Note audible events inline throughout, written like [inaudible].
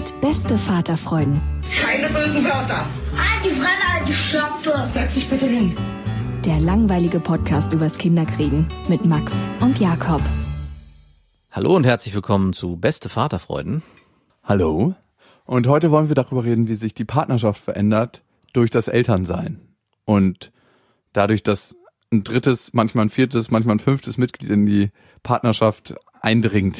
Sind beste Vaterfreuden. Keine bösen Wörter. Halt die Fremde, alte Schöpfe. Setz dich bitte hin. Der langweilige Podcast übers Kinderkriegen mit Max und Jakob. Hallo und herzlich willkommen zu Beste Vaterfreuden. Hallo. Und heute wollen wir darüber reden, wie sich die Partnerschaft verändert durch das Elternsein. Und dadurch, dass ein drittes, manchmal ein viertes, manchmal ein fünftes Mitglied in die Partnerschaft eindringt.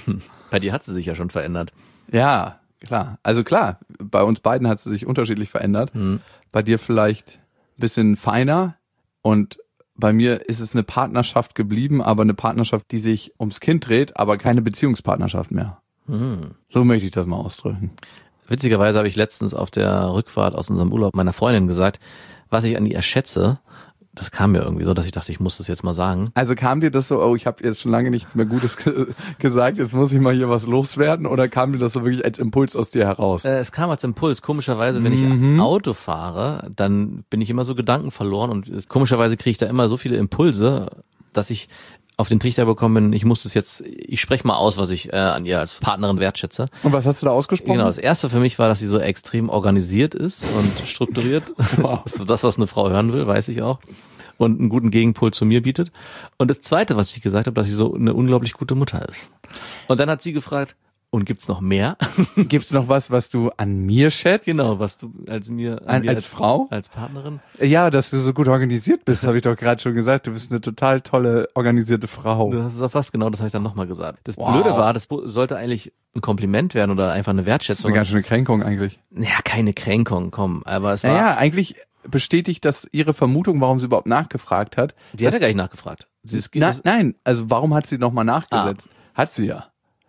[laughs] Bei dir hat sie sich ja schon verändert. Ja, klar. Also klar, bei uns beiden hat sie sich unterschiedlich verändert. Mhm. Bei dir vielleicht ein bisschen feiner und bei mir ist es eine Partnerschaft geblieben, aber eine Partnerschaft, die sich ums Kind dreht, aber keine Beziehungspartnerschaft mehr. Mhm. So möchte ich das mal ausdrücken. Witzigerweise habe ich letztens auf der Rückfahrt aus unserem Urlaub meiner Freundin gesagt, was ich an ihr schätze. Das kam mir irgendwie so, dass ich dachte, ich muss das jetzt mal sagen. Also kam dir das so, oh, ich habe jetzt schon lange nichts mehr Gutes ge gesagt, jetzt muss ich mal hier was loswerden? Oder kam dir das so wirklich als Impuls aus dir heraus? Äh, es kam als Impuls. Komischerweise, wenn Mhm. ich Auto fahre, dann bin ich immer so Gedanken verloren und äh, komischerweise kriege ich da immer so viele Impulse, dass ich auf den Trichter bekommen bin, ich muss das jetzt, ich spreche mal aus, was ich äh, an ihr als Partnerin wertschätze. Und was hast du da ausgesprochen? Genau, das erste für mich war, dass sie so extrem organisiert ist und strukturiert. [laughs] Wow. Das das, was eine Frau hören will, weiß ich auch. Und einen guten Gegenpol zu mir bietet. Und das zweite, was ich gesagt habe, dass sie so eine unglaublich gute Mutter ist. Und dann hat sie gefragt, und gibt's noch mehr? [laughs] Gibt's noch was, was du an mir schätzt? genau, was du als mir, An- mir als Frau? als Partnerin. Ja, dass du so gut organisiert bist, habe ich doch gerade schon gesagt. Du bist eine total tolle, organisierte Frau. Du hast es auch fast genau, das habe ich dann nochmal gesagt. Das Wow. Blöde war, das sollte eigentlich ein Kompliment werden oder einfach eine Das ist Wertschätzung. eine ganz schöne Kränkung eigentlich. ja, keine Kränkung, komm. Aber es war, Naja, eigentlich bestätigt das ihre Vermutung, warum sie überhaupt nachgefragt hat. die hat dass- ja gar nicht nachgefragt. Ist, Na, nein, also warum hat sie nochmal nachgesetzt? Ah. Hat sie ja.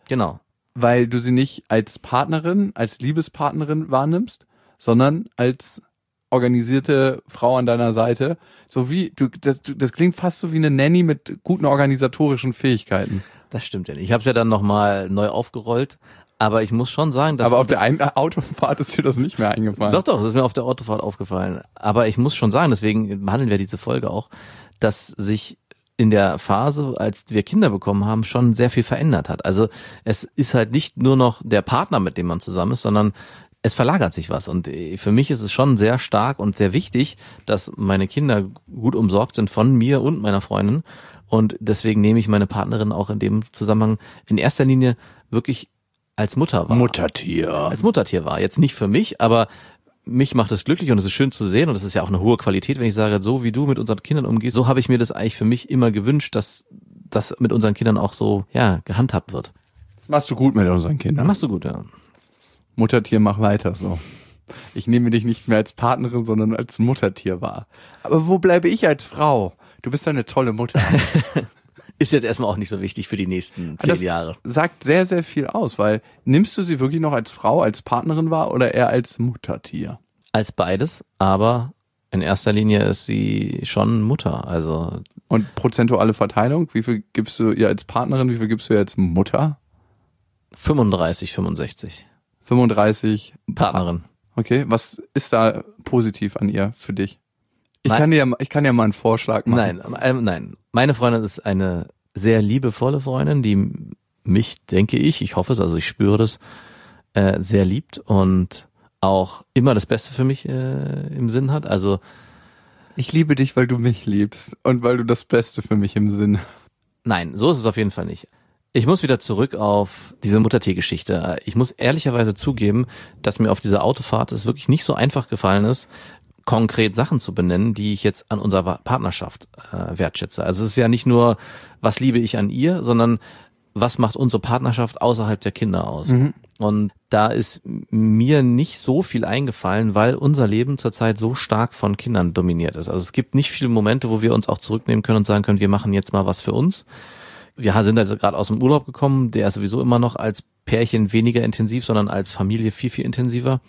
genau. Weil du sie nicht als Partnerin, als Liebespartnerin wahrnimmst, sondern als organisierte Frau an deiner Seite. So wie, du, das, du- das klingt fast so wie eine Nanny mit guten organisatorischen Fähigkeiten. Das stimmt ja nicht. Ich habe es ja dann nochmal neu aufgerollt, aber ich muss schon sagen, dass Aber auf das, der einen [laughs] Autofahrt ist dir das nicht mehr eingefallen. Doch, doch, das ist mir auf der Autofahrt aufgefallen. Aber ich muss schon sagen, deswegen behandeln wir diese Folge auch, dass sich in der Phase, als wir Kinder bekommen haben, schon sehr viel verändert hat. Also es ist halt nicht nur noch der Partner, mit dem man zusammen ist, sondern es verlagert sich was. Und äh, für mich ist es schon sehr stark und sehr wichtig, dass meine Kinder gut umsorgt sind von mir und meiner Freundin. Und deswegen nehme ich meine Partnerin auch in dem Zusammenhang in erster Linie wirklich als Mutter wahr Muttertier. als Muttertier war. Jetzt nicht für mich, aber mich macht es glücklich und es ist schön zu sehen und es ist ja auch eine hohe Qualität, wenn ich sage, so wie du mit unseren Kindern umgehst, so habe ich mir das eigentlich für mich immer gewünscht, dass das mit unseren Kindern auch so, ja, gehandhabt wird. Das machst du gut mit unseren Kindern. machst du gut, ja. Muttertier, mach weiter so. Ich nehme dich nicht mehr als Partnerin, sondern als Muttertier wahr. Aber wo bleibe ich als Frau? Du bist eine tolle Mutter. [laughs] Ist jetzt erstmal auch nicht so wichtig für die nächsten zehn Das Jahre. sagt sehr, sehr viel aus, weil nimmst du sie wirklich noch als Frau, als Partnerin wahr oder eher als Muttertier? Als beides, aber in erster Linie ist sie schon Mutter. Also Und prozentuale Verteilung, wie viel gibst du ihr als Partnerin, wie viel gibst du ihr als Mutter? 35, 65. 35 Partnerin. Okay, was ist da positiv an ihr für dich? Ich Nein. kann dir, ich kann dir mal einen Vorschlag machen. Nein, ähm, nein. Meine Freundin ist eine sehr liebevolle Freundin, die mich, denke ich, ich hoffe es, also ich spüre das, äh, sehr liebt und auch immer das Beste für mich äh, im Sinn hat. Also Ich liebe dich, weil du mich liebst und weil du das Beste für mich im Sinn hast. Nein, so ist es auf jeden Fall nicht. Ich muss wieder zurück auf diese Muttertee-Geschichte. Ich muss ehrlicherweise zugeben, dass mir auf dieser Autofahrt es wirklich nicht so einfach gefallen ist, konkret Sachen zu benennen, die ich jetzt an unserer Partnerschaft äh, wertschätze. Also es ist ja nicht nur, was liebe ich an ihr, sondern was macht unsere Partnerschaft außerhalb der Kinder aus. Und da ist mir nicht so viel eingefallen, weil unser Leben zurzeit so stark von Kindern dominiert ist. Also es gibt nicht viele Momente, wo wir uns auch zurücknehmen können und sagen können, wir machen jetzt mal was für uns. Wir sind also gerade aus dem Urlaub gekommen, der ist sowieso immer noch als Pärchen weniger intensiv, sondern als Familie viel, viel intensiver.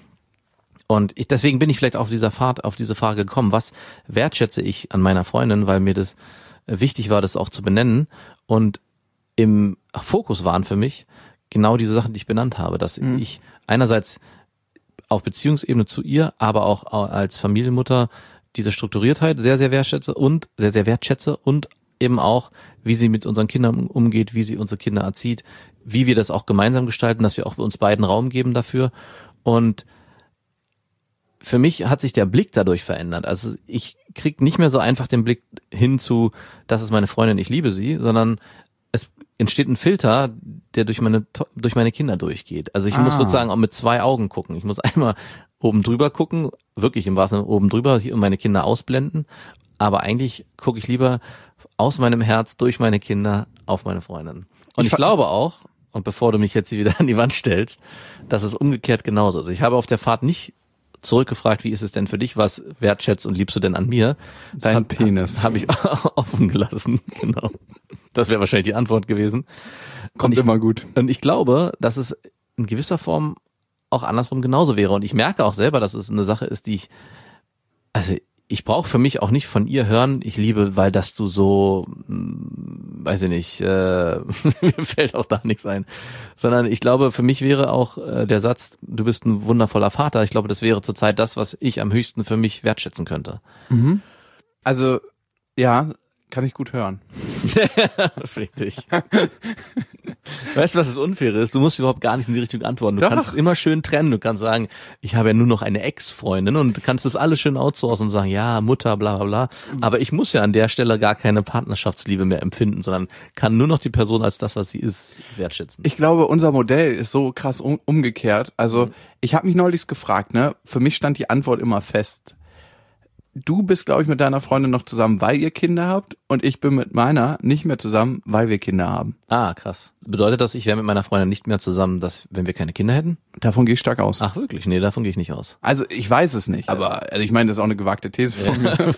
Und ich, deswegen bin ich vielleicht auf dieser Fahrt, auf diese Frage gekommen. Was wertschätze ich an meiner Freundin, weil mir das wichtig war, das auch zu benennen. Und im Fokus waren für mich genau diese Sachen, die ich benannt habe, dass ich einerseits auf Beziehungsebene zu ihr, aber auch als Familienmutter diese Strukturiertheit sehr, sehr wertschätze und sehr, sehr wertschätze und eben auch, wie sie mit unseren Kindern umgeht, wie sie unsere Kinder erzieht, wie wir das auch gemeinsam gestalten, dass wir auch uns beiden Raum geben dafür. Und für mich hat sich der Blick dadurch verändert. Also ich krieg nicht mehr so einfach den Blick hin zu, das ist meine Freundin, ich liebe sie, sondern es entsteht ein Filter, der durch meine durch meine Kinder durchgeht. Also ich muss Ah. sozusagen auch mit zwei Augen gucken. Ich muss einmal oben drüber gucken, wirklich im wahrsten Sinne oben drüber hier und meine Kinder ausblenden, aber eigentlich gucke ich lieber aus meinem Herz durch meine Kinder auf meine Freundin. Und Ich ich, glaube auch, und bevor du mich jetzt hier wieder an die Wand stellst, dass es umgekehrt genauso ist. Ich habe auf der Fahrt nicht zurückgefragt, wie ist es denn für dich, was wertschätzt und liebst du denn an mir? Dein Penis. Habe ich [laughs] offen gelassen, genau. Das wäre wahrscheinlich die Antwort gewesen. Kommt ich, immer gut. Und ich glaube, dass es in gewisser Form auch andersrum genauso wäre. Und ich merke auch selber, dass es eine Sache ist, die ich, also ich brauche für mich auch nicht von ihr hören, ich liebe, weil dass du so, hm, weiß ich nicht, äh, [laughs] mir fällt auch da nichts ein, sondern ich glaube, für mich wäre auch äh, der Satz, du bist ein wundervoller Vater, ich glaube, das wäre zurzeit das, was ich am höchsten für mich wertschätzen könnte. Also, ja, kann ich gut hören. [laughs] Fick dich. [laughs] Weißt du, was das Unfaire ist? Du musst überhaupt gar nicht in die Richtung antworten. Du Doch. kannst es immer schön trennen. Du kannst sagen, ich habe ja nur noch eine Ex-Freundin und du kannst das alles schön outsourcen und sagen, ja, Mutter, bla bla bla. Aber ich muss ja an der Stelle gar keine Partnerschaftsliebe mehr empfinden, sondern kann nur noch die Person als das, was sie ist, wertschätzen. Ich glaube, unser Modell ist so krass um, umgekehrt. Also, ich habe mich neulich gefragt, ne? Für mich stand die Antwort immer fest. Du bist, glaube ich, mit deiner Freundin noch zusammen, weil ihr Kinder habt, und ich bin mit meiner nicht mehr zusammen, weil wir Kinder haben. ah, krass. Bedeutet das, ich wäre mit meiner Freundin nicht mehr zusammen, dass, wenn wir keine Kinder hätten? Davon gehe ich stark aus. Ach, wirklich? Nee, davon gehe ich nicht aus. Also ich weiß es nicht, aber also ich meine, das ist auch eine gewagte These von mir, [laughs]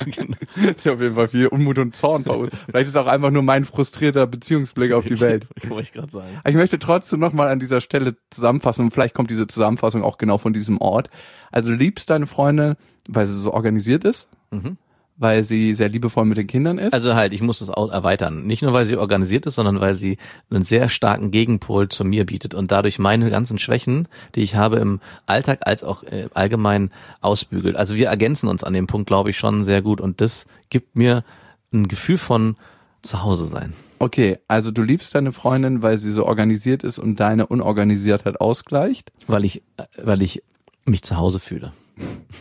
die auf jeden Fall viel Unmut und Zorn. Vielleicht ist auch einfach nur mein frustrierter Beziehungsblick auf die Welt. [laughs] Wollte ich gerade sagen. Ich möchte trotzdem nochmal an dieser Stelle zusammenfassen und vielleicht kommt diese Zusammenfassung auch genau von diesem Ort. Also du liebst deine Freundin, weil sie so organisiert ist, Mhm. Weil sie sehr liebevoll mit den Kindern ist. Also halt, ich muss das auch erweitern. Nicht nur, weil sie organisiert ist, sondern weil sie einen sehr starken Gegenpol zu mir bietet und dadurch meine ganzen Schwächen, die ich habe im Alltag als auch äh, allgemein ausbügelt. Also wir ergänzen uns an dem Punkt, glaube ich, schon sehr gut und das gibt mir ein Gefühl von Zuhause sein. okay, also du liebst deine Freundin, weil sie so organisiert ist und deine Unorganisiertheit ausgleicht. Weil ich, äh, weil ich mich zu Hause fühle.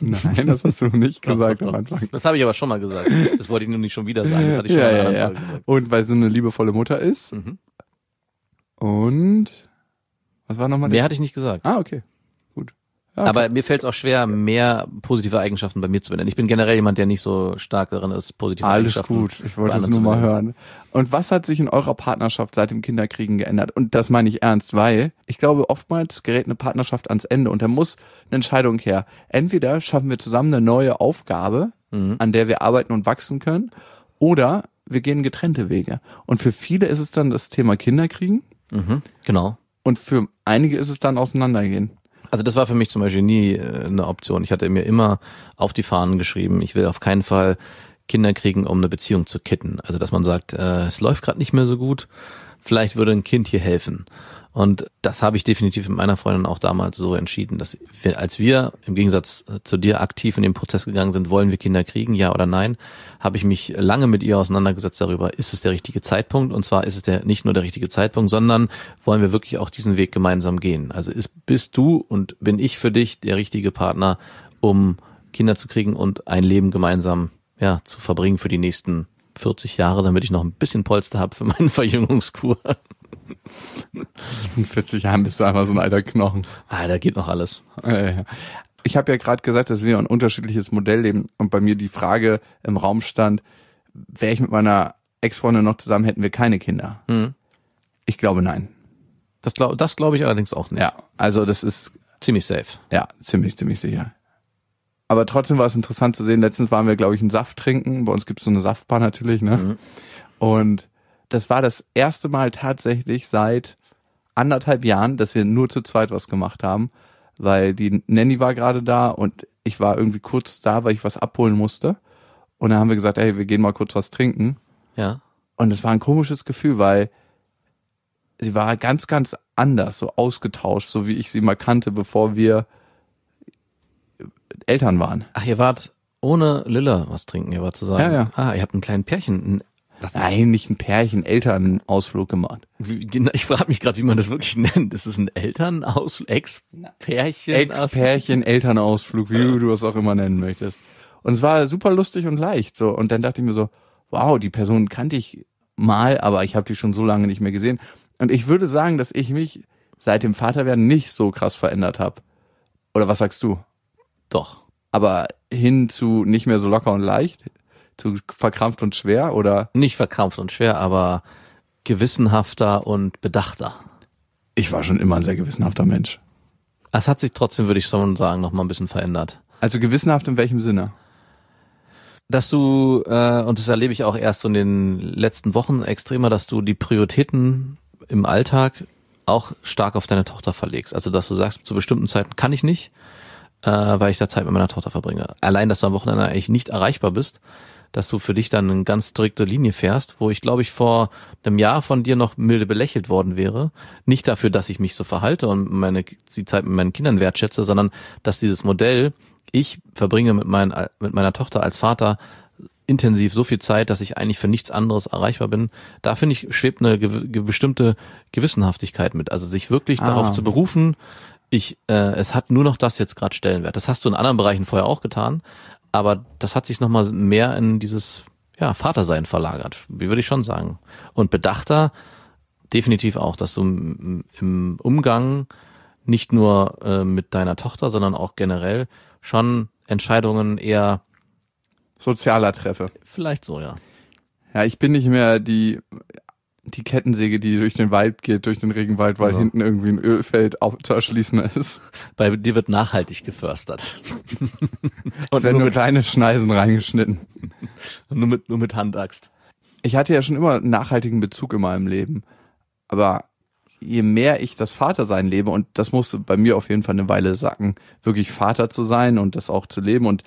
Nein, das hast du nicht gesagt Doch, am doch, Anfang. doch. Das habe ich aber schon mal gesagt. Das wollte ich nur nicht schon wieder sagen. Das hatte ich schon Ja, einer ja, ja. Gesagt. Und weil sie eine liebevolle Mutter ist. Mhm. Und was war nochmal Mehr hatte ich nicht gesagt. Ah, okay. Ja, okay. Aber mir fällt es auch schwer, mehr positive Eigenschaften bei mir zu benennen. Ich bin generell jemand, der nicht so stark darin ist, positive Alles Eigenschaften gut, ich wollte es nur mal hören. Und was hat sich in eurer Partnerschaft seit dem Kinderkriegen geändert? Und das meine ich ernst, weil ich glaube, oftmals gerät eine Partnerschaft ans Ende und da muss eine Entscheidung her. Entweder schaffen wir zusammen eine neue Aufgabe, Mhm. an der wir arbeiten und wachsen können, oder wir gehen getrennte Wege. Und für viele ist es dann das Thema Kinderkriegen Mhm, genau. und für einige ist es dann Auseinandergehen. Also das war für mich zum Beispiel nie äh, eine Option. Ich hatte mir immer auf die Fahnen geschrieben, ich will auf keinen Fall Kinder kriegen, um eine Beziehung zu kitten. Also dass man sagt, äh, es läuft gerade nicht mehr so gut, vielleicht würde ein Kind hier helfen. Und das habe ich definitiv mit meiner Freundin auch damals so entschieden, dass wir, als wir im Gegensatz äh, zu dir aktiv in den Prozess gegangen sind, wollen wir Kinder kriegen, ja oder nein, habe ich mich lange mit ihr auseinandergesetzt darüber, ist es der richtige Zeitpunkt? Und zwar ist es der nicht nur der richtige Zeitpunkt, sondern wollen wir wirklich auch diesen Weg gemeinsam gehen. Also ist, bist du und bin ich für dich der richtige Partner, um Kinder zu kriegen und ein Leben gemeinsam ja, zu verbringen für die nächsten 40 Jahre, damit ich noch ein bisschen Polster habe für meine [laughs] Verjüngungskur. In 40 Jahren bist du einfach so ein alter Knochen. Ah, da geht noch alles. Ich habe ja gerade gesagt, dass wir ein unterschiedliches Modell leben und bei mir die Frage im Raum stand, wäre ich mit meiner Ex-Freundin noch zusammen, hätten wir keine Kinder. Hm. Ich glaube nein. Das glaube das glaub ich allerdings auch nicht. Ja, also das ist Ziemlich safe. ja ziemlich, ziemlich sicher. Aber trotzdem war es interessant zu sehen. Letztens waren wir, glaube ich, einen Saft trinken. Bei uns gibt es so eine Saftbar natürlich, ne? Mhm. Und das war das erste Mal tatsächlich seit anderthalb Jahren, dass wir nur zu zweit was gemacht haben, weil die Nanny war gerade da und ich war irgendwie kurz da, weil ich was abholen musste. Und dann haben wir gesagt, ey, wir gehen mal kurz was trinken. Ja. Und es war ein komisches Gefühl, weil sie war ganz, ganz anders, so ausgetauscht, so wie ich sie mal kannte, bevor wir Eltern waren. Ach, ihr wart ohne Lilla was trinken, ihr wart zusammen. Ja, ja. Ah, ihr habt einen kleinen Pärchen. Nein, nicht ein Pärchen, Elternausflug gemacht. wie, genau, ich frage mich gerade, wie man das wirklich nennt. Ist es ein Elternausflug, Ex-Pärchen? Ex-Pärchen, Elternausflug, wie du es auch immer nennen möchtest. Und es war super lustig und leicht. So. Und dann dachte ich mir so, wow, die Person kannte ich mal, aber ich habe die schon so lange nicht mehr gesehen. Und ich würde sagen, dass ich mich seit dem Vaterwerden nicht so krass verändert habe. Oder was sagst du? Doch. Aber hin zu nicht mehr so locker und leicht, zu verkrampft und schwer oder? Nicht verkrampft und schwer, aber gewissenhafter und bedachter. Ich war schon immer ein sehr gewissenhafter Mensch. Es hat sich trotzdem, würde ich schon sagen, noch mal ein bisschen verändert. Also gewissenhaft in welchem Sinne? Dass du, äh, und das erlebe ich auch erst so in den letzten Wochen extremer, dass du die Prioritäten im Alltag auch stark auf deine Tochter verlegst. Also dass du sagst, zu bestimmten Zeiten kann ich nicht, äh, weil ich da Zeit mit meiner Tochter verbringe. Allein, dass du am Wochenende eigentlich nicht erreichbar bist, dass du für dich dann eine ganz strikte Linie fährst, wo ich glaube ich vor einem Jahr von dir noch milde belächelt worden wäre. Nicht dafür, dass ich mich so verhalte und meine, die Zeit mit meinen Kindern wertschätze, sondern dass dieses Modell, ich verbringe mit, mein, mit meiner Tochter als Vater intensiv so viel Zeit, dass ich eigentlich für nichts anderes erreichbar bin. Da finde ich, schwebt eine gew ge bestimmte Gewissenhaftigkeit mit. Also sich wirklich Ah. darauf zu berufen, ich, äh, es hat nur noch das jetzt gerade Stellenwert. Das hast du in anderen Bereichen vorher auch getan, aber das hat sich nochmal mehr in dieses ja, Vatersein verlagert, wie würde ich schon sagen. Und bedachter definitiv auch, dass du im Umgang nicht nur äh, mit deiner Tochter, sondern auch generell schon Entscheidungen eher Sozialer Treffe. vielleicht so, ja. Ja, ich bin nicht mehr die, die Kettensäge, die durch den Wald geht, durch den Regenwald, weil Ja. hinten irgendwie ein Ölfeld auf, zu erschließen ist. Bei dir wird nachhaltig geförstet. [laughs] Es und werden nur nur mit, kleine Schneisen reingeschnitten. nur mit, nur mit Handaxt. Ich hatte ja schon immer einen nachhaltigen Bezug in meinem Leben. Aber je mehr ich das Vatersein lebe, und das musste bei mir auf jeden Fall eine Weile sacken, wirklich Vater zu sein und das auch zu leben. Und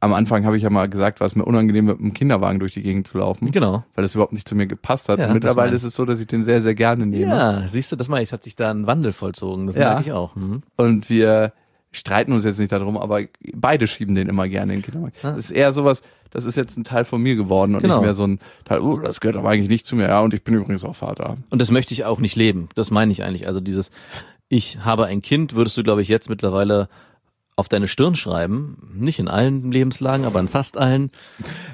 am Anfang habe ich ja mal gesagt, war es mir unangenehm, mit einem Kinderwagen durch die Gegend zu laufen, Genau. weil das überhaupt nicht zu mir gepasst hat. Ja, mittlerweile ist es so, dass ich den sehr, sehr gerne nehme. Ja, siehst du, das meine ich, es hat sich da ein Wandel vollzogen. Das Ja. merke ich auch. Hm. Und wir streiten uns jetzt nicht darum, aber beide schieben den immer gerne in den Kinderwagen. Ah. Das ist eher sowas, das ist jetzt ein Teil von mir geworden und Genau. nicht mehr so ein Teil, oh, das gehört aber eigentlich nicht zu mir. Ja, und ich bin übrigens auch Vater. Und das möchte ich auch nicht leben. Das meine ich eigentlich. Also dieses, ich habe ein Kind, würdest du, glaube ich, jetzt mittlerweile auf deine Stirn schreiben. Nicht in allen Lebenslagen, aber in fast allen.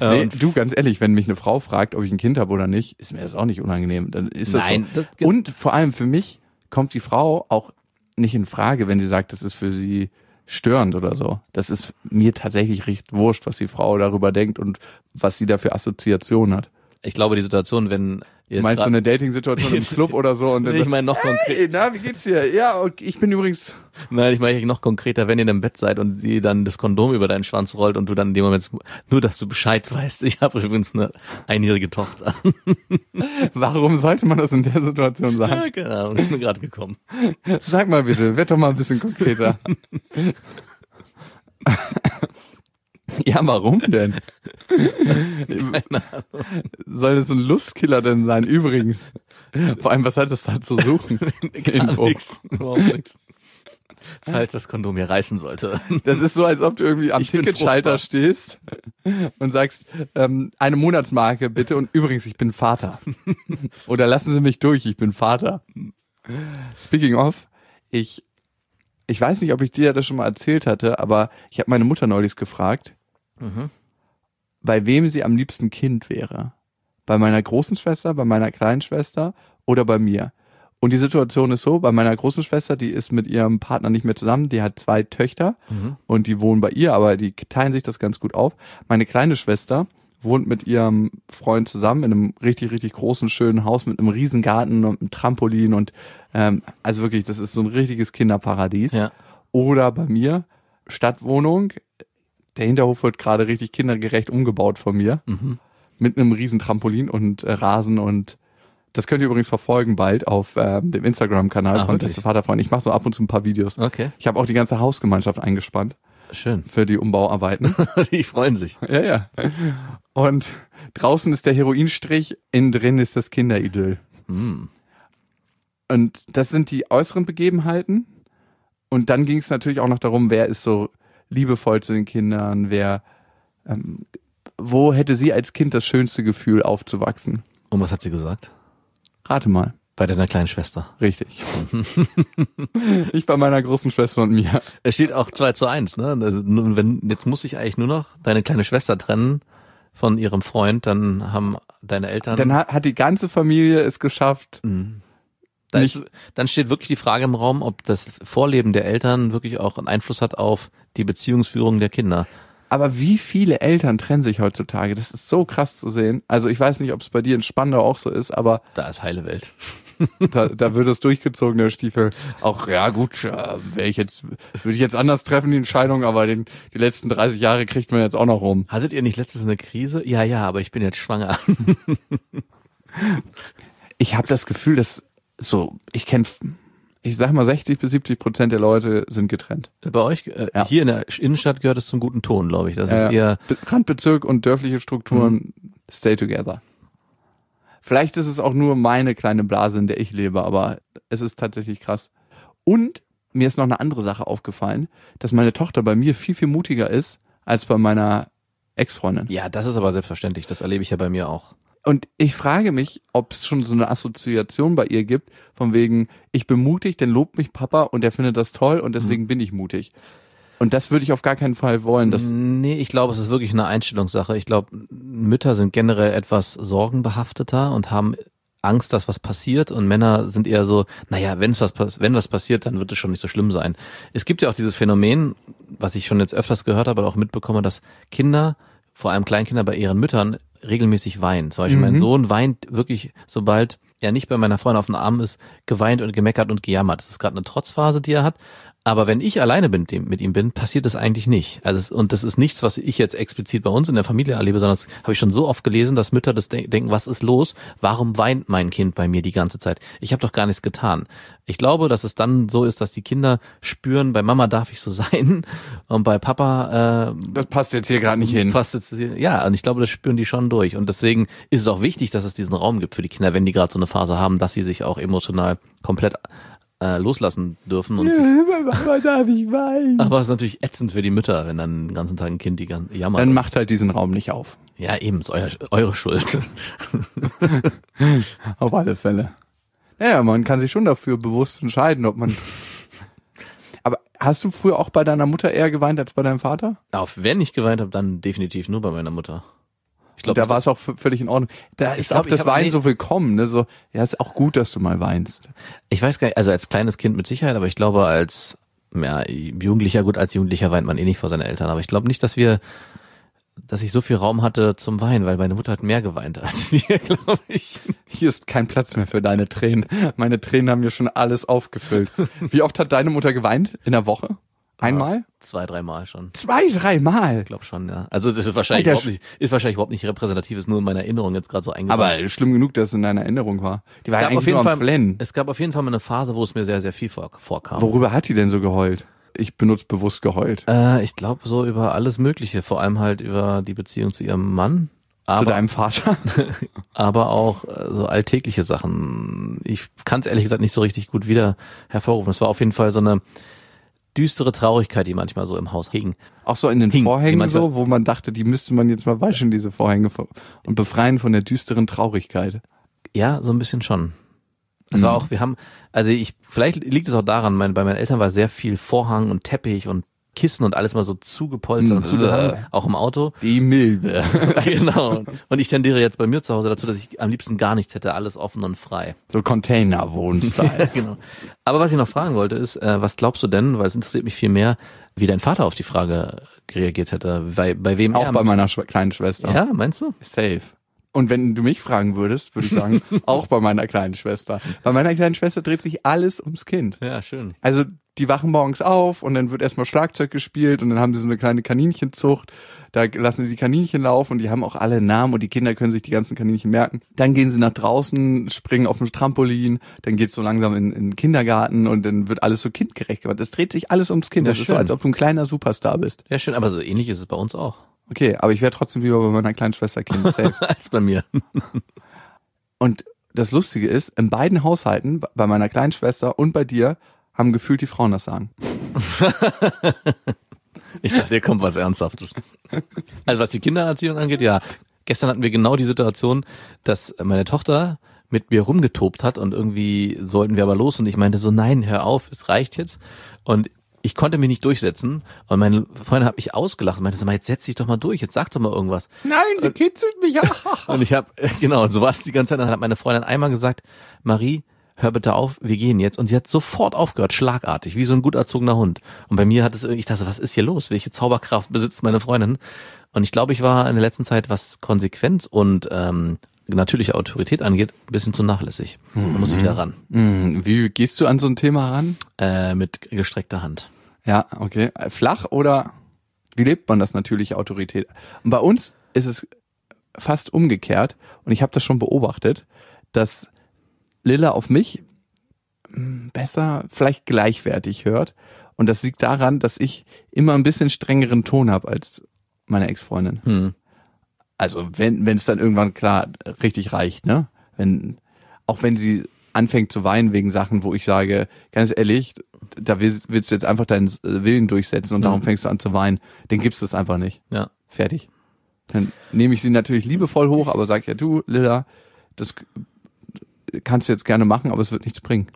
Äh, Nee, du, ganz ehrlich, wenn mich eine Frau fragt, ob ich ein Kind habe oder nicht, ist mir das auch nicht unangenehm. Dann ist das Nein, so. das- und vor allem für mich kommt die Frau auch nicht in Frage, wenn sie sagt, das ist für sie störend oder so. Das ist mir tatsächlich recht wurscht, was die Frau darüber denkt und was sie da für Assoziationen hat. Ich glaube, die Situation, wenn ihr Meinst du eine Dating-Situation im [laughs] Club oder so? Und dann ich meine noch konkret, Hey, na, wie geht's dir? Ja, okay, ich bin übrigens. nein, ich meine noch konkreter, wenn ihr im Bett seid und sie dann das Kondom über deinen Schwanz rollt und du dann in dem Moment nur, dass du Bescheid weißt. Ich habe übrigens eine einjährige Tochter. [laughs] Warum sollte man das in der Situation Ja, sagen? keine Ahnung, ist mir gerade gekommen. Sag mal bitte, werd doch mal ein bisschen konkreter. [laughs] [laughs] ja, warum denn? Soll das ein Lustkiller denn sein? Übrigens. Vor allem, was hat das da zu suchen? [laughs] Info. überhaupt nichts. Falls das Kondom hier reißen sollte. Das ist so, als ob du irgendwie am Ich Ticketschalter stehst und sagst, ähm, eine Monatsmarke bitte und übrigens, ich bin Vater. Oder lassen Sie mich durch, ich bin Vater. Speaking of, ich, ich weiß nicht, ob ich dir das schon mal erzählt hatte, aber ich habe meine Mutter neulich gefragt, Mhm. bei wem sie am liebsten Kind wäre. Bei meiner großen Schwester, bei meiner kleinen Schwester oder bei mir. Und die Situation ist so, bei meiner großen Schwester, die ist mit ihrem Partner nicht mehr zusammen, die hat zwei Töchter Mhm. und die wohnen bei ihr, aber die teilen sich das ganz gut auf. Meine kleine Schwester wohnt mit ihrem Freund zusammen in einem richtig, richtig großen, schönen Haus mit einem riesen Garten und einem Trampolin und ähm, also wirklich, das ist so ein richtiges Kinderparadies. Ja. Oder bei mir, Stadtwohnung, der Hinterhof wird gerade richtig kindergerecht umgebaut von mir. Mhm. Mit einem riesen Trampolin und äh, Rasen und das könnt ihr übrigens verfolgen bald auf ähm, dem Instagram-Kanal Ah, von? Beste Vaterfreund. Ich mache so ab und zu ein paar Videos. Okay, Ich habe auch die ganze Hausgemeinschaft eingespannt schön. für die Umbauarbeiten. [laughs] die freuen sich. ja, ja. Und draußen ist der Heroinstrich, innen drin ist das Kinderidyll. Hm. Und das sind die äußeren Begebenheiten. Und dann ging es natürlich auch noch darum, wer ist so liebevoll zu den Kindern, wer, ähm, wo hätte sie als Kind das schönste Gefühl aufzuwachsen? Und was hat sie gesagt? Rate mal. Bei deiner kleinen Schwester. Richtig. [laughs] ich bei meiner großen Schwester und mir. Es steht auch 2 zu 1, ne? Also, wenn, jetzt muss ich eigentlich nur noch deine kleine Schwester trennen von ihrem Freund, dann haben deine Eltern. Dann hat, hat die ganze Familie es geschafft. Mhm. Da ist, dann steht wirklich die Frage im Raum, ob das Vorleben der Eltern wirklich auch einen Einfluss hat auf die Beziehungsführung der Kinder. Aber wie viele Eltern trennen sich heutzutage? Das ist so krass zu sehen. Also ich weiß nicht, ob es bei dir in Spandau auch so ist, aber Da ist heile Welt. [laughs] da, da wird es durchgezogen, der Stiefel. Auch, ja gut, äh, wäre ich jetzt, würde ich jetzt anders treffen, die Entscheidung, aber den, die letzten 30 Jahre kriegt man jetzt auch noch rum. Hattet ihr nicht letztens eine Krise? Ja, ja, aber ich bin jetzt schwanger. [laughs] Ich habe das Gefühl, dass so, ich kenne, ich sag mal 60 bis 70 Prozent der Leute sind getrennt. Bei euch, äh, Ja. hier in der Innenstadt gehört es zum guten Ton, glaube ich. Das ist Äh, eher, Be- Randbezirk und dörfliche Strukturen stay together. Vielleicht ist es auch nur meine kleine Blase, in der ich lebe, aber es ist tatsächlich krass. Und mir ist noch eine andere Sache aufgefallen, dass meine Tochter bei mir viel, viel mutiger ist als bei meiner Ex-Freundin. ja, das ist aber selbstverständlich. Das erlebe ich ja bei mir auch. Und ich frage mich, ob es schon so eine Assoziation bei ihr gibt, von wegen, ich bin mutig, dann lobt mich Papa und er findet das toll und deswegen bin ich mutig. Und das würde ich auf gar keinen Fall wollen. Das, nee, ich glaube, es ist wirklich eine Einstellungssache. Ich glaube, Mütter sind generell etwas sorgenbehafteter und haben Angst, dass was passiert und Männer sind eher so, naja, wenn's was, wenn was passiert, dann wird es schon nicht so schlimm sein. Es gibt ja auch dieses Phänomen, was ich schon jetzt öfters gehört habe, aber auch mitbekomme, dass Kinder, vor allem Kleinkinder bei ihren Müttern, regelmäßig weinen. Zum Beispiel mein Mhm. Sohn weint wirklich, sobald er nicht bei meiner Freundin auf dem Arm ist, geweint und gemeckert und gejammert. Das ist gerade eine Trotzphase, die er hat. Aber wenn ich alleine bin, mit ihm bin, passiert das eigentlich nicht. Also es, und das ist nichts, was ich jetzt explizit bei uns in der Familie erlebe, sondern das habe ich schon so oft gelesen, dass Mütter das de denken, was ist los? Warum weint mein Kind bei mir die ganze Zeit? Ich habe doch gar nichts getan. Ich glaube, dass es dann so ist, dass die Kinder spüren, bei Mama darf ich so [laughs] sein und bei Papa äh, das passt jetzt hier gerade nicht hin. Passt jetzt, ja, und ich glaube, das spüren die schon durch. Und deswegen ist es auch wichtig, dass es diesen Raum gibt für die Kinder, wenn die gerade so eine Phase haben, dass sie sich auch emotional komplett äh, loslassen dürfen. Und sich, Mama darf ich weinen. [laughs] aber es ist natürlich ätzend für die Mütter, wenn dann den ganzen Tag ein Kind die gan- jammert. Dann macht halt diesen Raum nicht auf. ja, eben, ist euer, eure Schuld. [laughs] Auf alle Fälle. Naja, man kann sich schon dafür bewusst entscheiden, ob man. [laughs] Aber hast du früher auch bei deiner Mutter eher geweint als bei deinem Vater? Auf wenn ich geweint habe, dann definitiv nur bei meiner Mutter. Ich glaube, da war es auch völlig in Ordnung. Da ist glaub, auch das Weinen nee. so willkommen. Ne? So, ja, ist auch gut, dass du mal weinst. ich weiß gar nicht, also als kleines Kind mit Sicherheit, aber ich glaube als ja, Jugendlicher, gut, als Jugendlicher weint man eh nicht vor seinen Eltern, aber ich glaube nicht, dass wir, dass ich so viel Raum hatte zum Weinen, weil meine Mutter hat mehr geweint als [laughs] wir, glaube ich. Hier ist kein Platz mehr für deine Tränen. Meine Tränen haben mir schon alles aufgefüllt. Wie oft hat deine Mutter geweint in der Woche? Einmal? Zwei, dreimal schon. Zwei, dreimal. Ich glaube schon, ja. Also das ist wahrscheinlich Alter, überhaupt nicht, ist wahrscheinlich überhaupt nicht repräsentativ, ist nur in meiner Erinnerung jetzt gerade so eingebaut. Aber schlimm genug, dass es in deiner Erinnerung war. Die war es ja gab, auf eigentlich jeden nur am Fall, Flennen. es gab auf jeden Fall mal eine Phase, wo es mir sehr, sehr viel vor, vorkam. Worüber hat die denn so geheult? Ich benutze bewusst geheult. Äh, ich glaube so über alles Mögliche, vor allem halt über die Beziehung zu ihrem Mann. Zu Aber, deinem Vater? [laughs] aber auch äh, so alltägliche Sachen. Ich kann es ehrlich gesagt nicht so richtig gut wieder hervorrufen. Es war auf jeden Fall so eine düstere Traurigkeit, die manchmal so im Haus hing. Auch so in den Hing, Vorhängen so, wo man dachte, die müsste man jetzt mal waschen, diese Vorhänge, und befreien von der düsteren Traurigkeit. Ja, so ein bisschen schon. Es war Mhm. auch, wir haben, also ich, vielleicht liegt es auch daran, mein, bei meinen Eltern war sehr viel Vorhang und Teppich und Kissen und alles mal so zugepolstert und zugehangen, auch im Auto. Die Milbe. [laughs] genau. Und ich tendiere jetzt bei mir zu Hause dazu, dass ich am liebsten gar nichts hätte, alles offen und frei. So Container-Wohnstyle. [laughs] genau. Aber was ich noch fragen wollte ist, äh, was glaubst du denn, weil es interessiert mich viel mehr, wie dein Vater auf die Frage reagiert hätte, bei, bei wem Auch bei meiner Schwe kleinen Schwester. Ja, meinst du? Safe. Und wenn du mich fragen würdest, würde ich sagen, [laughs] auch bei meiner kleinen Schwester. Bei meiner kleinen Schwester dreht sich alles ums Kind. Ja, schön. Also die wachen morgens auf und dann wird erstmal Schlagzeug gespielt und dann haben sie so eine kleine Kaninchenzucht. Da lassen sie die Kaninchen laufen und die haben auch alle einen Namen und die Kinder können sich die ganzen Kaninchen merken. Dann gehen sie nach draußen, springen auf dem Trampolin, dann geht's so langsam in, in den Kindergarten und dann wird alles so kindgerecht gemacht. Es dreht sich alles ums Kind. Ja, Das ist so, schön. als ob du ein kleiner Superstar bist. Ja, schön, aber so ähnlich ist es bei uns auch. Okay, aber ich wäre trotzdem lieber bei meiner kleinen Schwester Kind. [laughs] Safe. Als bei mir. Und das Lustige ist, in beiden Haushalten, bei meiner kleinen Schwester und bei dir, haben gefühlt die Frauen das Sagen. [laughs] Ich dachte, dir kommt was Ernsthaftes. Also was die Kindererziehung angeht, ja. Gestern hatten wir genau die Situation, dass meine Tochter mit mir rumgetobt hat und irgendwie sollten wir aber los und ich meinte so, nein, hör auf, es reicht jetzt. Und ich konnte mich nicht durchsetzen und meine Freundin hat mich ausgelacht und meinte, sag mal, jetzt setz dich doch mal durch, jetzt sag doch mal irgendwas. Nein, sie kitzelt mich. [laughs] Und ich habe, genau, so war es die ganze Zeit. Dann hat meine Freundin einmal gesagt, Marie, hör bitte auf, wir gehen jetzt. Und sie hat sofort aufgehört, schlagartig, wie so ein gut erzogener Hund. Und bei mir hat es irgendwie, ich dachte, was ist hier los? Welche Zauberkraft besitzt meine Freundin? Und ich glaube, ich war in der letzten Zeit, was Konsequenz und ähm, natürliche Autorität angeht, ein bisschen zu nachlässig. Da muss ich wieder ran. Hm, wie gehst du an so ein Thema ran? Äh, mit gestreckter Hand. Ja, okay. Flach oder wie lebt man das natürliche Autorität? Und bei uns ist es fast umgekehrt und ich habe das schon beobachtet, dass Lilla auf mich hm, besser, vielleicht gleichwertig hört. Und das liegt daran, dass ich immer ein bisschen strengeren Ton habe als meine Ex-Freundin. Hm. Also wenn wenn es dann irgendwann klar richtig reicht, ne? Wenn auch wenn sie anfängt zu weinen wegen Sachen, wo ich sage, ganz ehrlich, da willst, willst du jetzt einfach deinen Willen durchsetzen und darum Mhm. fängst du an zu weinen, dann gibst du es einfach nicht. Ja. Fertig. Dann nehme ich sie natürlich liebevoll hoch, aber sag ja du, Lilla, das kannst du jetzt gerne machen, aber es wird nichts bringen.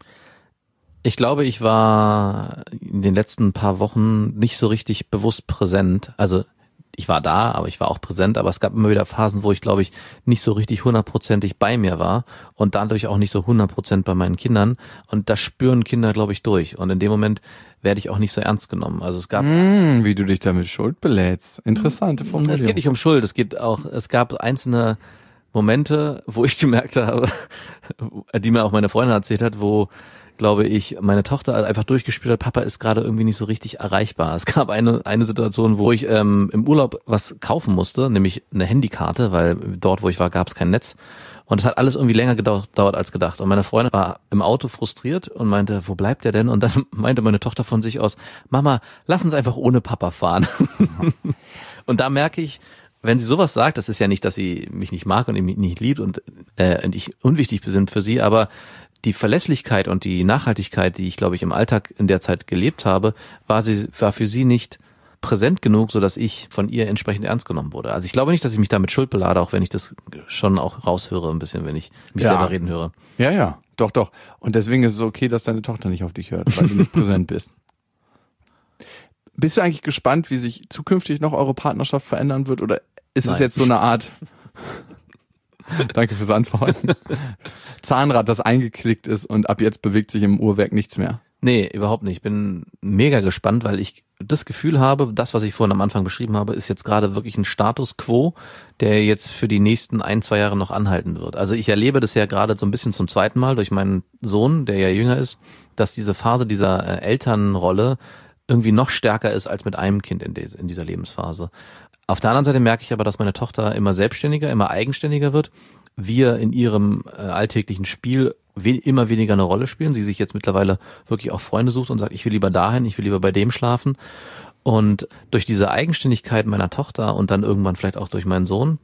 Ich glaube, ich war in den letzten paar Wochen nicht so richtig bewusst präsent. Also ich war da, aber ich war auch präsent, aber es gab immer wieder Phasen, wo ich, glaube ich, nicht so richtig hundertprozentig bei mir war und dadurch auch nicht so hundertprozentent bei meinen Kindern. Und das spüren Kinder, glaube ich, durch. Und in dem Moment werde ich auch nicht so ernst genommen. Also es gab Hm, wie du dich damit Schuld belädst. Interessante Formulierung. es geht nicht um Schuld, es geht auch, es gab einzelne Momente, wo ich gemerkt habe, die mir auch meine Freundin erzählt hat, wo glaube ich, meine Tochter einfach durchgespielt hat, Papa ist gerade irgendwie nicht so richtig erreichbar. Es gab eine, eine Situation, wo ich ähm, im Urlaub was kaufen musste, nämlich eine Handykarte, weil dort, wo ich war, gab es kein Netz. Und es hat alles irgendwie länger gedauert gedauert als gedacht. Und meine Freundin war im Auto frustriert und meinte, wo bleibt der denn? Und dann [laughs] meinte meine Tochter von sich aus, Mama, lass uns einfach ohne Papa fahren. [laughs] und da merke ich, wenn sie sowas sagt, das ist ja nicht, dass sie mich nicht mag und mich nicht liebt und, äh, und ich unwichtig bin für sie, aber die Verlässlichkeit und die Nachhaltigkeit, die ich, glaube ich, im Alltag in der Zeit gelebt habe, war sie, war für sie nicht präsent genug, so dass ich von ihr entsprechend ernst genommen wurde. Also ich glaube nicht, dass ich mich damit Schuld belade, auch wenn ich das schon auch raushöre ein bisschen, wenn ich mich Ja. selber reden höre. Ja, ja, doch, doch. Und deswegen ist es okay, dass deine Tochter nicht auf dich hört, weil du nicht präsent [laughs] bist. Bist du eigentlich gespannt, wie sich zukünftig noch eure Partnerschaft verändern wird? Oder ist es Nein. jetzt so eine Art, [laughs] danke fürs Antworten, [laughs] Zahnrad, das eingeklickt ist und ab jetzt bewegt sich im Uhrwerk nichts mehr? Nee, überhaupt nicht. Ich bin mega gespannt, weil ich das Gefühl habe, das, was ich vorhin am Anfang beschrieben habe, ist jetzt gerade wirklich ein Status quo, der jetzt für die nächsten ein, zwei Jahre noch anhalten wird. Also ich erlebe das ja gerade so ein bisschen zum zweiten Mal durch meinen Sohn, der ja jünger ist, dass diese Phase dieser äh, Elternrolle irgendwie noch stärker ist als mit einem Kind in dieser Lebensphase. Auf der anderen Seite merke ich aber, dass meine Tochter immer selbstständiger, immer eigenständiger wird. Wir in ihrem äh, alltäglichen Spiel we immer weniger eine Rolle spielen. Sie sich jetzt mittlerweile wirklich auch Freunde sucht und sagt, ich will lieber dahin, ich will lieber bei dem schlafen. Und durch diese Eigenständigkeit meiner Tochter und dann irgendwann vielleicht auch durch meinen Sohn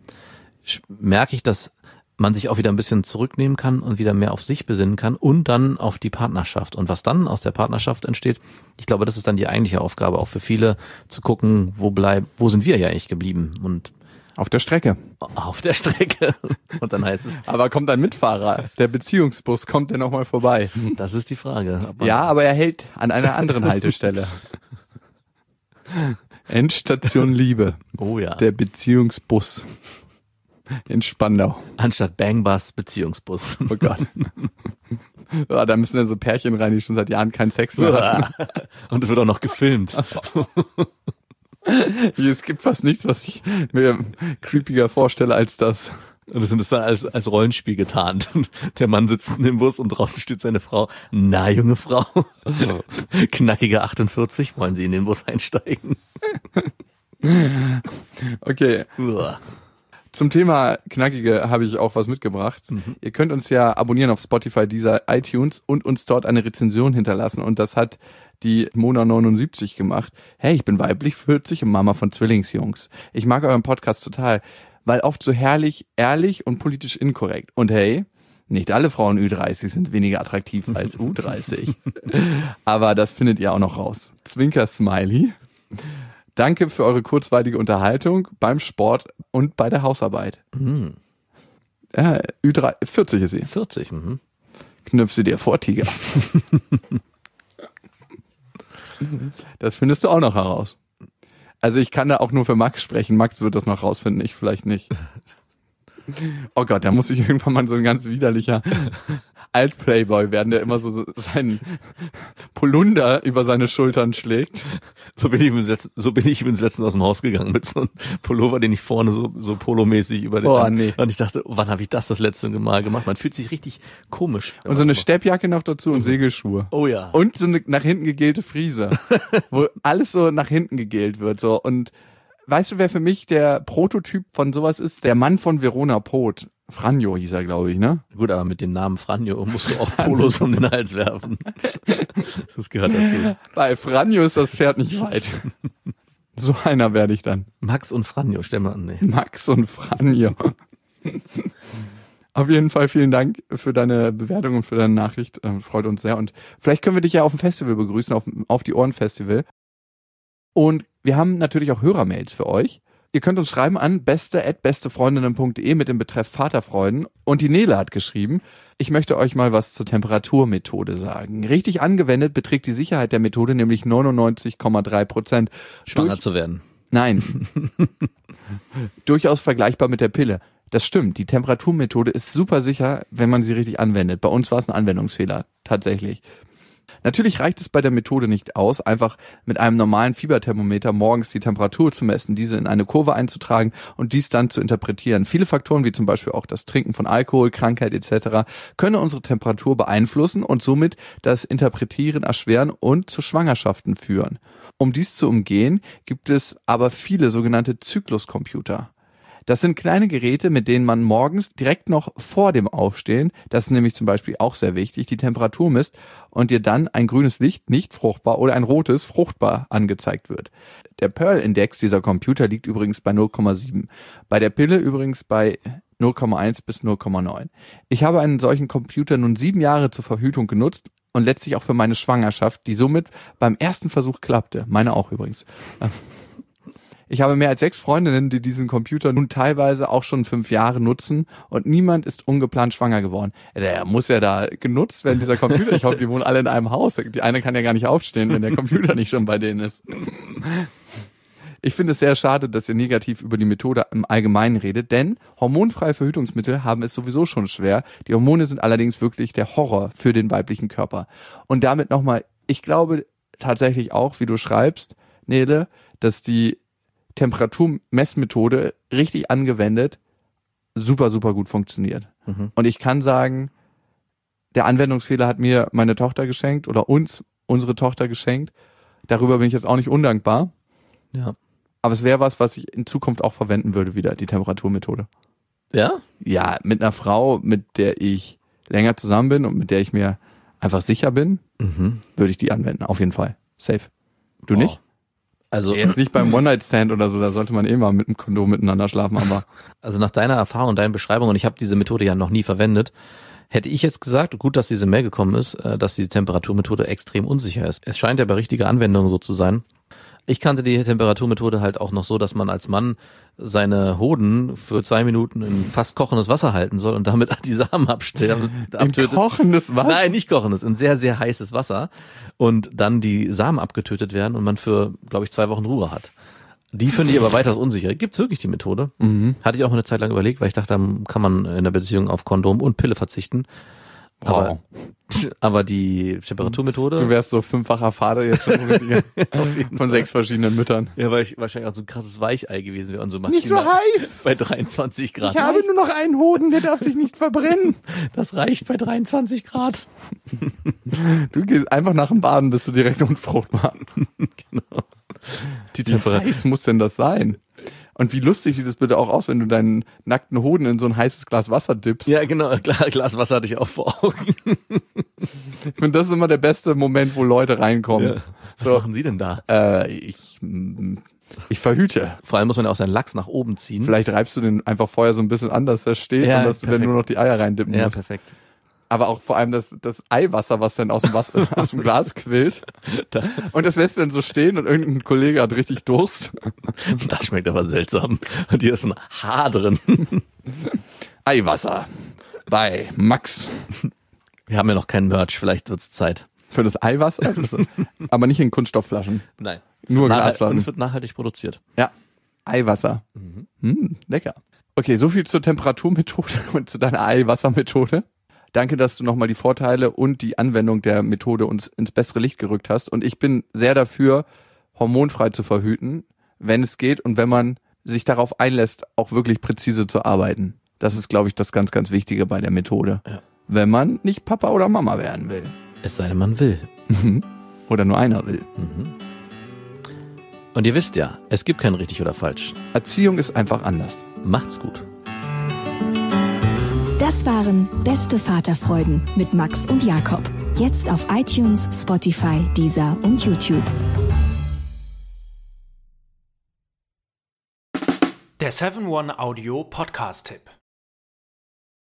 merke ich, dass man sich auch wieder ein bisschen zurücknehmen kann und wieder mehr auf sich besinnen kann und dann auf die Partnerschaft. Und was dann aus der Partnerschaft entsteht, ich glaube, das ist dann die eigentliche Aufgabe auch für viele zu gucken, wo bleibt, wo sind wir ja eigentlich geblieben und Auf der Strecke. auf der Strecke. [laughs] Und dann heißt es, Aber kommt ein Mitfahrer, der Beziehungsbus, kommt der nochmal vorbei? das ist die Frage. man- Ja, aber er hält an einer anderen Haltestelle. [laughs] Endstation Liebe. Oh ja. Der Beziehungsbus in Spandau. Anstatt Bangbus Beziehungsbus. Oh Gott. Ja, da müssen dann so Pärchen rein, die schon seit Jahren keinen Sex mehr hatten. [laughs] Und es wird auch noch gefilmt. Es gibt fast nichts, was ich mir creepiger vorstelle als das. Und es sind es dann als, als Rollenspiel getarnt. Und [laughs] der Mann sitzt in dem Bus und draußen steht seine Frau. Na, junge Frau. [laughs] Knackige 48, wollen Sie in den Bus einsteigen? Okay, Uah. Zum Thema Knackige habe ich auch was mitgebracht. Ihr könnt uns ja abonnieren auf Spotify, dieser iTunes und uns dort eine Rezension hinterlassen. Und das hat die Mona79 gemacht. Hey, ich bin weiblich 40 und Mama von Zwillingsjungs. Ich mag euren Podcast total, weil oft so herrlich, ehrlich und politisch inkorrekt. Und hey, nicht alle Frauen Ü30 sind weniger attraktiv als [laughs] U30. Aber das findet ihr auch noch raus. Zwinker Smiley. Danke für eure kurzweilige Unterhaltung beim Sport und bei der Hausarbeit. Hm, Ja, Ü3, 40 ist sie. 40. Mhm. Knüpf sie dir vor, Tiger. [laughs] das findest du auch noch heraus. Also ich kann da auch nur für Max sprechen. Max wird das noch rausfinden, ich vielleicht nicht. [laughs] Oh Gott, da muss ich irgendwann mal so ein ganz widerlicher Alt-Playboy werden, der immer so seinen Polunder über seine Schultern schlägt. So bin ich übrigens so bin ich übrigens letztens aus dem Haus gegangen mit so einem Pullover, den ich vorne so, so polomäßig über den. Oh, nee. Und ich dachte, wann habe ich das das letzte Mal gemacht? Man fühlt sich richtig komisch. Und so eine. Steppjacke noch dazu und Segelschuhe. Oh ja. Und so eine nach hinten gegelte Friese, [laughs] wo alles so nach hinten gegelt wird. So. Und weißt du, wer für mich der Prototyp von sowas ist? Der Mann von Verona Pot. Franjo hieß er, glaube ich, ne? Gut, aber mit dem Namen Franjo musst du auch Polos um den Hals werfen. Das gehört dazu. Bei Franjo ist das Pferd nicht weit. So einer werde ich dann. Max und Franjo, stell mal an. Nee. Max und Franjo. Auf jeden Fall vielen Dank für deine Bewertung und für deine Nachricht. Ähm, freut uns sehr. Und vielleicht können wir dich ja auf dem Festival begrüßen, auf, auf die Ohren Festival. Und wir haben natürlich auch Hörermails für euch. Ihr könnt uns schreiben an beste@bestefreundinnen.de mit dem Betreff Vaterfreuden. Und die Nele hat geschrieben, ich möchte euch mal was zur Temperaturmethode sagen. Richtig angewendet beträgt die Sicherheit der Methode nämlich 99,3 Prozent. Schwanger zu werden. Nein. [laughs] Durchaus vergleichbar mit der Pille. Das stimmt. Die Temperaturmethode ist super sicher, wenn man sie richtig anwendet. Bei uns war es ein Anwendungsfehler. Tatsächlich. Natürlich reicht es bei der Methode nicht aus, einfach mit einem normalen Fieberthermometer morgens die Temperatur zu messen, diese in eine Kurve einzutragen und dies dann zu interpretieren. Viele Faktoren, wie zum Beispiel auch das Trinken von Alkohol, Krankheit etc., können unsere Temperatur beeinflussen und somit das Interpretieren erschweren und zu Schwangerschaften führen. Um dies zu umgehen, gibt es aber viele sogenannte Zykluscomputer. Das sind kleine Geräte, mit denen man morgens direkt noch vor dem Aufstehen, das ist nämlich zum Beispiel auch sehr wichtig, die Temperatur misst und dir dann ein grünes Licht nicht fruchtbar oder ein rotes fruchtbar angezeigt wird. Der Pearl-Index dieser Computer liegt übrigens bei 0,7. Bei der Pille übrigens bei 0,1 bis 0,9. Ich habe einen solchen Computer nun sieben Jahre zur Verhütung genutzt und letztlich auch für meine Schwangerschaft, die somit beim ersten Versuch klappte. Meine auch übrigens. Ich habe mehr als sechs Freundinnen, die diesen Computer nun teilweise auch schon fünf Jahre nutzen und niemand ist ungeplant schwanger geworden. Der muss ja da genutzt werden, dieser Computer. Ich hoffe, die wohnen alle in einem Haus. Die eine kann ja gar nicht aufstehen, wenn der Computer nicht schon bei denen ist. Ich finde es sehr schade, dass ihr negativ über die Methode im Allgemeinen redet, denn hormonfreie Verhütungsmittel haben es sowieso schon schwer. Die Hormone sind allerdings wirklich der Horror für den weiblichen Körper. Und damit nochmal, ich glaube tatsächlich auch, wie du schreibst, Nele, dass die Temperaturmessmethode richtig angewendet super, super gut funktioniert. Mhm. Und ich kann sagen, der Anwendungsfehler hat mir meine Tochter geschenkt oder uns unsere Tochter geschenkt. Darüber bin ich jetzt auch nicht undankbar. Ja. Aber es wäre was, was ich in Zukunft auch verwenden würde, wieder, die Temperaturmethode. Ja? Ja, mit einer Frau, mit der ich länger zusammen bin und mit der ich mir einfach sicher bin, Mhm. würde ich die anwenden. Auf jeden Fall. Safe. Du Wow. nicht? Also, Jetzt nicht beim [laughs] One-Night-Stand oder so, da sollte man eh mal mit einem Kondom miteinander schlafen, aber also nach deiner Erfahrung und deinen Beschreibungen, und ich habe diese Methode ja noch nie verwendet, hätte ich jetzt gesagt, gut, dass diese Mail gekommen ist, äh, dass diese Temperaturmethode extrem unsicher ist. Es scheint ja bei richtiger Anwendung so zu sein. Ich kannte die Temperaturmethode halt auch noch so, dass man als Mann seine Hoden für zwei Minuten in fast kochendes Wasser halten soll und damit [laughs] die Samen abstellen, In abtötet. kochendes Wasser? Nein, nicht kochendes, in sehr, sehr heißes Wasser und dann die Samen abgetötet werden und man für, glaube ich, zwei Wochen Ruhe hat. Die finde ich aber weitaus unsicher. Gibt's wirklich die Methode? Mhm. Hatte ich auch eine Zeit lang überlegt, weil ich dachte, dann kann man in der Beziehung auf Kondom und Pille verzichten. Aber, Wow. [laughs] aber die Temperaturmethode. Du wärst so fünffacher Vater jetzt schon [laughs] von sechs verschiedenen Müttern. ja, weil ich wahrscheinlich auch so ein krasses Weichei gewesen wäre und so Nicht so heiß! [laughs] bei 23 Grad. Ich habe nur noch einen Hoden, der darf sich nicht verbrennen. Das reicht bei 23 Grad. Du gehst einfach nach dem Baden, bist du direkt unfruchtbar. genau. Die Wie Temperatur. heiß muss denn das sein? Und wie lustig sieht es bitte auch aus, wenn du deinen nackten Hoden in so ein heißes Glas Wasser dippst. Ja, genau. [laughs] Klar, Glas Wasser hatte ich auch vor Augen. Ich finde, das ist immer der beste Moment, wo Leute reinkommen. Ja. Was So. machen Sie denn da? Äh, ich, ich verhüte. Vor allem muss man ja auch seinen Lachs nach oben ziehen. Vielleicht reibst du den einfach vorher so ein bisschen an, dass er steht Ja, und dass du dann perfekt. nur noch die Eier reindippen ja, musst. perfekt. Aber auch vor allem das, das Eiwasser, was dann aus dem, Wasser, [laughs] aus dem Glas quillt. Und das lässt du dann so stehen und irgendein Kollege hat richtig Durst. [laughs] Das schmeckt aber seltsam. Und hier ist ein Haar drin. [laughs] Eiwasser bei Max. Wir haben ja noch kein Merch, vielleicht wird's Zeit. Für das Eiwasser, aber nicht in Kunststoffflaschen. Nein. Nur Nachhalt- Glasflaschen. Und es wird nachhaltig produziert. Ja, Eiwasser. Hm, lecker. Okay, so viel zur Temperaturmethode und zu deiner Eiwassermethode. Danke, dass du nochmal die Vorteile und die Anwendung der Methode uns ins bessere Licht gerückt hast. Und ich bin sehr dafür, hormonfrei zu verhüten, wenn es geht und wenn man sich darauf einlässt, auch wirklich präzise zu arbeiten. Das ist, glaube ich, das ganz, ganz Wichtige bei der Methode. Ja. Wenn man nicht Papa oder Mama werden will. Es sei denn, man will. Oder nur einer will. Mhm. Und ihr wisst ja, es gibt kein richtig oder falsch. Erziehung ist einfach anders. Macht's gut. Das waren Beste Vaterfreuden mit Max und Jakob. Jetzt auf iTunes, Spotify, Deezer und YouTube. Der 7-One-Audio-Podcast-Tipp.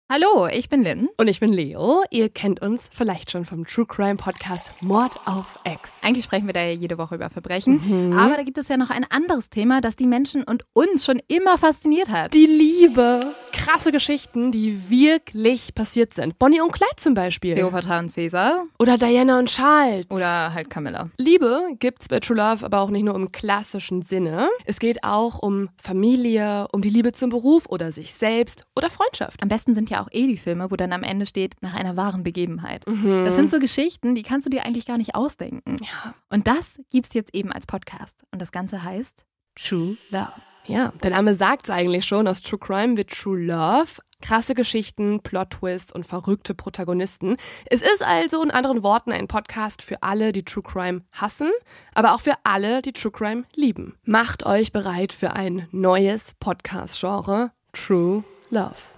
Hallo, ich bin Lynn. Und ich bin Leo. Ihr kennt uns vielleicht schon vom True Crime Podcast Mord auf Ex. Eigentlich sprechen wir da ja jede Woche über Verbrechen. Mhm. Aber da gibt es ja noch ein anderes Thema, das die Menschen und uns schon immer fasziniert hat. Die Liebe. Krasse Geschichten, die wirklich passiert sind. Bonnie und Clyde zum Beispiel. Cleopatra und Caesar Oder Diana und Charles. oder halt Camilla. Liebe gibt's bei True Love aber auch nicht nur im klassischen Sinne. Es geht auch um Familie, um die Liebe zum Beruf oder sich selbst oder Freundschaft. Am besten sind ja auch eh die Filme, wo dann am Ende steht, nach einer wahren Begebenheit. Mhm. Das sind so Geschichten, die kannst du dir eigentlich gar nicht ausdenken. ja. Und das gibt's jetzt eben als Podcast. Und das Ganze heißt True Love. Ja, der Name sagt's eigentlich schon. Aus True Crime wird True Love. Krasse Geschichten, Plot-Twist und verrückte Protagonisten. Es ist also in anderen Worten ein Podcast für alle, die True Crime hassen, aber auch für alle, die True Crime lieben. Macht euch bereit für ein neues Podcast-Genre, True Love.